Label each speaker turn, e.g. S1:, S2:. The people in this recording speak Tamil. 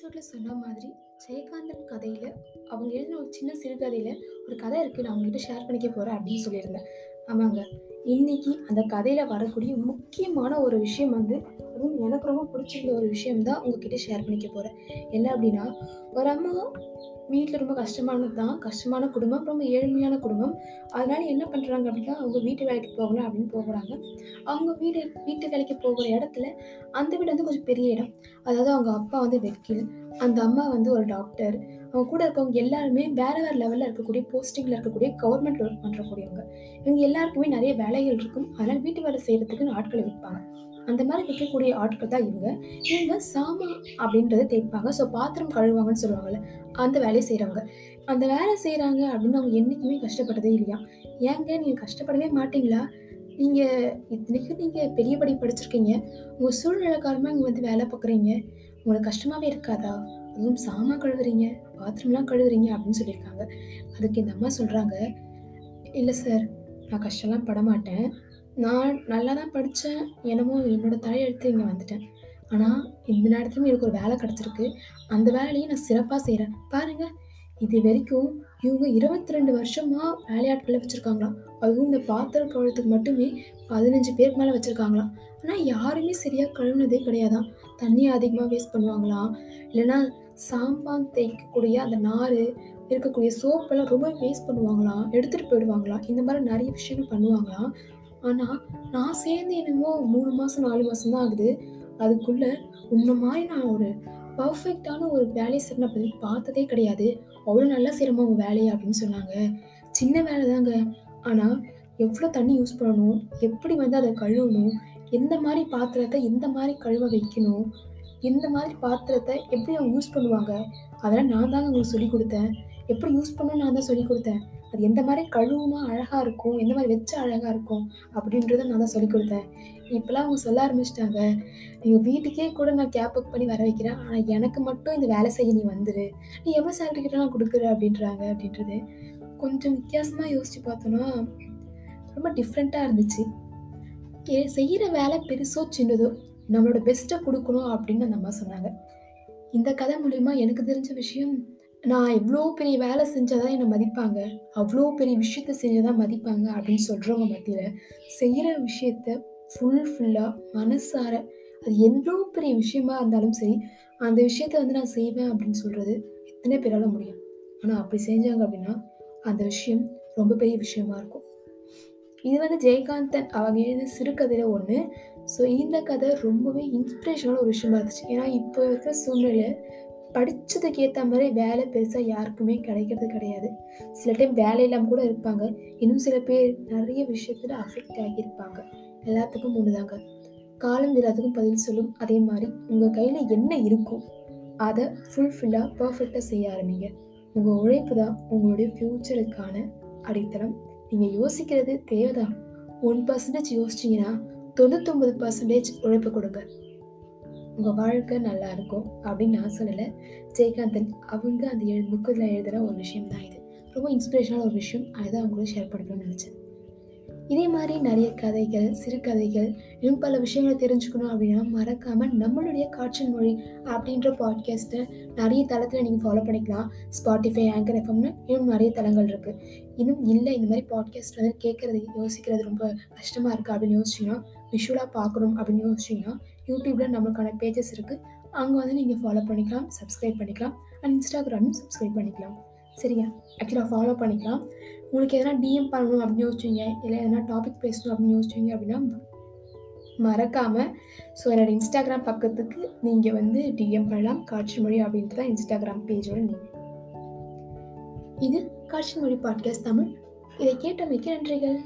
S1: பேர் சொன்ன மாதிரி ஜெயகாந்தன் கதையில் அவங்க எழுதின ஒரு சின்ன சிறுகதையில் ஒரு கதை இருக்குது நான் அவங்ககிட்ட ஷேர் பண்ணிக்க போகிறேன் அப்படின்னு சொல்லியிருந்தேன். ஆமாங்க. இன்னைக்கு அந்த கதையில் வரக்கூடிய முக்கியமான ஒரு விஷயம் வந்து அதுவும் எனக்கு ரொம்ப பிடிச்சிருந்த ஒரு விஷயம் தான் உங்ககிட்ட ஷேர் பண்ணிக்க போகிறேன் என்ன அப்படின்னா ஒரு அம்மா வீட்டில் ரொம்ப கஷ்டமானது தான் கஷ்டமான குடும்பம் ரொம்ப ஏழ்மையான குடும்பம். அதனால என்ன பண்ணுறாங்க அப்படின்னா அவங்க வீட்டு வேலைக்கு போகலாம் அப்படின்னு போகிறாங்க. அவங்க வீடு வீட்டு வேலைக்கு போகிற இடத்துல அந்த வீடு வந்து கொஞ்சம் பெரிய இடம். அதாவது அவங்க அப்பா வந்து வெக்கில். அந்த அம்மா வந்து ஒரு டாக்டர் அவங்க கூட இருக்கவங்க எல்லாருமே வேற வேற லெவலில் இருக்கக்கூடிய போஸ்டிங்கில் இருக்கக்கூடிய கவர்மெண்ட் ஒர்க் பண்ணுறக்கூடியவங்க இவங்க எல்லாருக்குமே நிறைய வேலைகள் இருக்கும். அதனால் வீட்டு வேலை செய்கிறதுக்குன்னு ஆட்களை விற்பாங்க. அந்த மாதிரி விற்கக்கூடிய ஆட்கள் தான் இவங்க. இவங்க சாமா அப்படின்றத தேய்ப்பாங்க. ஸோ பாத்திரம் கழுவாங்கன்னு சொல்லுவாங்கல்ல அந்த வேலையை செய்கிறவங்க அந்த வேலை செய்கிறாங்க அப்படின்னு அவங்க என்றைக்குமே கஷ்டப்பட்டதே இல்லையா? ஏங்க நீங்கள் கஷ்டப்படவே மாட்டீங்களா? நீங்கள் இத்தனைக்கும் நீங்கள் பெரிய படி படிச்சிருக்கீங்க. உங்கள் சூழ்நிலை காரணமாக இங்கே வந்து வேலை பார்க்குறீங்க. உங்களுக்கு கஷ்டமாகவே இருக்காதா? அதுவும் சாமா கழுவுறீங்க. பாத்ரூம்லாம் கழுவுறீங்க அப்படின்னு சொல்லியிருக்காங்க. அதுக்கு இந்த அம்மா சொல்கிறாங்க இல்லை சார் நான் கஷ்டம்லாம் பட மாட்டேன் நான் நல்லா தான் படித்தேன் என்னமோ என்னோட தலையெழுத்து இங்கே வந்துட்டேன். ஆனால் இந்த நேரத்துலையும் எனக்கு ஒரு வேலை கிடச்சிருக்கு. அந்த வேலையை நான் சிறப்பாக செய்கிறேன் பாருங்கள் இது வரைக்கும் இவங்க இருபத்தி ரெண்டு வருஷமாக வேலையாட்களை வச்சுருக்காங்களாம். அதுவும் இந்த பாத்திரம் கழுவுறதுக்கு மட்டுமே பதினஞ்சு பேருக்கு மேலே வச்சுருக்காங்களாம். ஆனால் யாருமே சரியாக கழுவுனதே கிடையாதான் தண்ணி அதிகமாக வேஸ்ட் பண்ணுவாங்களாம் இல்லைன்னா சாம்பான் தேய்க்கக்கூடிய அந்த நார் இருக்கக்கூடிய சோப்பெல்லாம் ரொம்ப வேஸ்ட் பண்ணுவாங்களாம் எடுத்துகிட்டு போயிடுவாங்களாம் இந்த மாதிரி நிறைய விஷயங்கள் பண்ணுவாங்களாம் ஆனால் நான் சேர்ந்து என்னமோ மூணு மாதம் நாலு மாதம் தான் ஆகுது. அதுக்குள்ளே உன்ன மாதிரி நான் ஒரு பர்ஃபெக்டான ஒரு வேலையை செய்ய பற்றி பார்த்ததே கிடையாது. அவ்வளோ நல்லா செய்கிறமா உங்கள் வேலையை அப்படின்னு சொன்னாங்க. சின்ன வேலை தாங்க ஆனால் எவ்வளோ தண்ணி யூஸ் பண்ணணும்? எப்படி வந்து அதை கழுவணும்? எந்த மாதிரி பாத்திரத்தை எந்த மாதிரி கழுவ வைக்கணும்? எந்த மாதிரி பாத்திரத்தை எப்படி அவங்க யூஸ் பண்ணுவாங்க? அதெல்லாம் நான் தாங்க உங்களுக்கு சொல்லி கொடுத்தேன். எப்படி யூஸ் பண்ணணும்னு நான் தான் சொல்லி கொடுத்தேன். அது எந்த மாதிரி கழுவுனா அழகாக இருக்கும்? எந்த மாதிரி வச்சா அழகாக இருக்கும்? அப்படின்றத நான் தான் சொல்லிக் கொடுத்தேன். இப்போலாம் அவங்க சொல்ல ஆரம்பிச்சிட்டாங்க. நீங்கள் வீட்டுக்கே கூட நான் கேப் புக் பண்ணி வர வைக்கிறேன். ஆனால் எனக்கு மட்டும் இந்த வேலை செய்ய நீ வந்துடு நீ எவ்வளோ சேலரி கிட்ட நான் கொடுக்குற அப்படின்றாங்க அப்படின்றது கொஞ்சம் வித்தியாசமாக யோசித்து பார்த்தோன்னா ரொம்ப டிஃப்ரெண்ட்டாக இருந்துச்சு. செய்கிற வேலை பெருசோ சின்னதோ நம்மளோட பெஸ்ட்டை கொடுக்கணும் அப்படின்னு அந்த அம்மா சொன்னாங்க. இந்த கதை மூலிமா எனக்கு தெரிஞ்ச விஷயம் நான் எவ்வளோ பெரிய வேலை செஞ்சாதான் என்னை மதிப்பாங்க அவ்வளோ பெரிய விஷயத்த செஞ்சாதான் மதிப்பாங்க அப்படின்னு சொல்கிறவங்க மத்தியில் செய்கிற விஷயத்த ஃபுல் ஃபுல்லாக மனசார அது எவ்வளோ பெரிய விஷயமா இருந்தாலும் சரி அந்த விஷயத்த வந்து நான் செய்வேன் அப்படின்னு சொல்கிறது எத்தனை பேரால் முடியும். ஆனால் அப்படி செஞ்சாங்க அப்படின்னா அந்த விஷயம் ரொம்ப பெரிய விஷயமா இருக்கும். இது வந்து ஜெயகாந்தன் அவங்க எழுதின சிறுகதையில் ஒன்று ஸோ இந்த கதை ரொம்பவே இன்ஸ்பிரேஷனான ஒரு விஷயமா இருந்துச்சு. ஏன்னா இப்போ இருக்கிற சூழ்நிலை படித்ததுக்கு ஏற்ற மாதிரி வேலை பெருசாக யாருக்குமே கிடைக்கிறது கிடையாது. சில டைம் வேலை இல்லாமல் கூட இருப்பாங்க. இன்னும் சில பேர் நிறைய விஷயத்தில் அஃபெக்ட் ஆகியிருப்பாங்க எல்லாத்துக்கும் ஒன்றுதாங்க காலம் எல்லாத்துக்கும் பதில் சொல்லும் அதே மாதிரி உங்கள் கையில் என்ன இருக்கும் அதை ஃபுல்ஃபில்லாக பர்ஃபெக்டாக செய்ய ஆரம்பிங்க. உங்கள் உழைப்பு தான் உங்களுடைய ஃப்யூச்சருக்கான அடித்தளம். நீங்கள் யோசிக்கிறது தேவைதான். ஒன் பர்சன்டேஜ் யோசிச்சிங்கன்னா தொண்ணூத்தொம்பது பர்சன்டேஜ் உழைப்பு கொடுங்க. உங்கள் வாழ்க்கை நல்லா இருக்கும் அப்படின்னு நான் சொல்லலை. ஜெயகாந்தன் அவங்க அந்த எழு புக்கில் எழுதுகிற ஒரு விஷயம் தான் இது. ரொம்ப இன்ஸ்பிரேஷனான ஒரு விஷயம். அதுதான் அவங்களும் ஷேர் பண்ணிக்கணும்னு நினச்சேன். இதே மாதிரி நிறைய கதைகள் சிறுகதைகள் இன்னும் பல விஷயங்களை தெரிஞ்சுக்கணும் அப்படின்னா மறக்காமல் நம்மளுடைய காற்றின் மொழி அப்படின்ற பாட்காஸ்ட்டை நிறைய தளத்தில் நீங்கள் ஃபாலோ பண்ணிக்கலாம். ஸ்பாட்டிஃபை ஆங்கர் எஃப்எம்னு இன்னும் நிறைய தளங்கள் இருக்குது இன்னும் இல்லை இந்த மாதிரி பாட்காஸ்ட் வந்து கேட்குறது யோசிக்கிறது ரொம்ப கஷ்டமாக இருக்குது அப்படின்னு யோசிச்சிங்கன்னா விஷுவலாக பார்க்கணும் அப்படின்னு யோசிச்சிங்கன்னா யூடியூப்பில் நம்மளுக்கான பேஜஸ் இருக்குது அங்கே வந்து நீங்கள் ஃபாலோ பண்ணிக்கலாம் சப்ஸ்கிரைப் பண்ணிக்கலாம். அண்ட் இன்ஸ்டாகிராமும் சப்ஸ்கிரைப் பண்ணிக்கலாம். சரியா? ஆக்சுவலாக ஃபாலோ பண்ணிக்கலாம். உங்களுக்கு எதனா டிஎம் பண்ணணும் அப்படின்னு யோசிச்சிங்க இல்லை எதனா டாபிக் பேசணும் அப்படின்னு யோசிச்சிங்க அப்படின்னா மறக்காமல் ஸோ என்னோடய இன்ஸ்டாகிராம் பக்கத்துக்கு நீங்கள் வந்து டிஎம் பண்ணலாம். காட்சி மொழி அப்படின்ட்டு தான் இன்ஸ்டாகிராம் பேஜோட நீங்கள் இது காட்சி மொழி பாட்காஸ்ட் தமிழ். இதை கேட்டமைக்கு நன்றிகள்.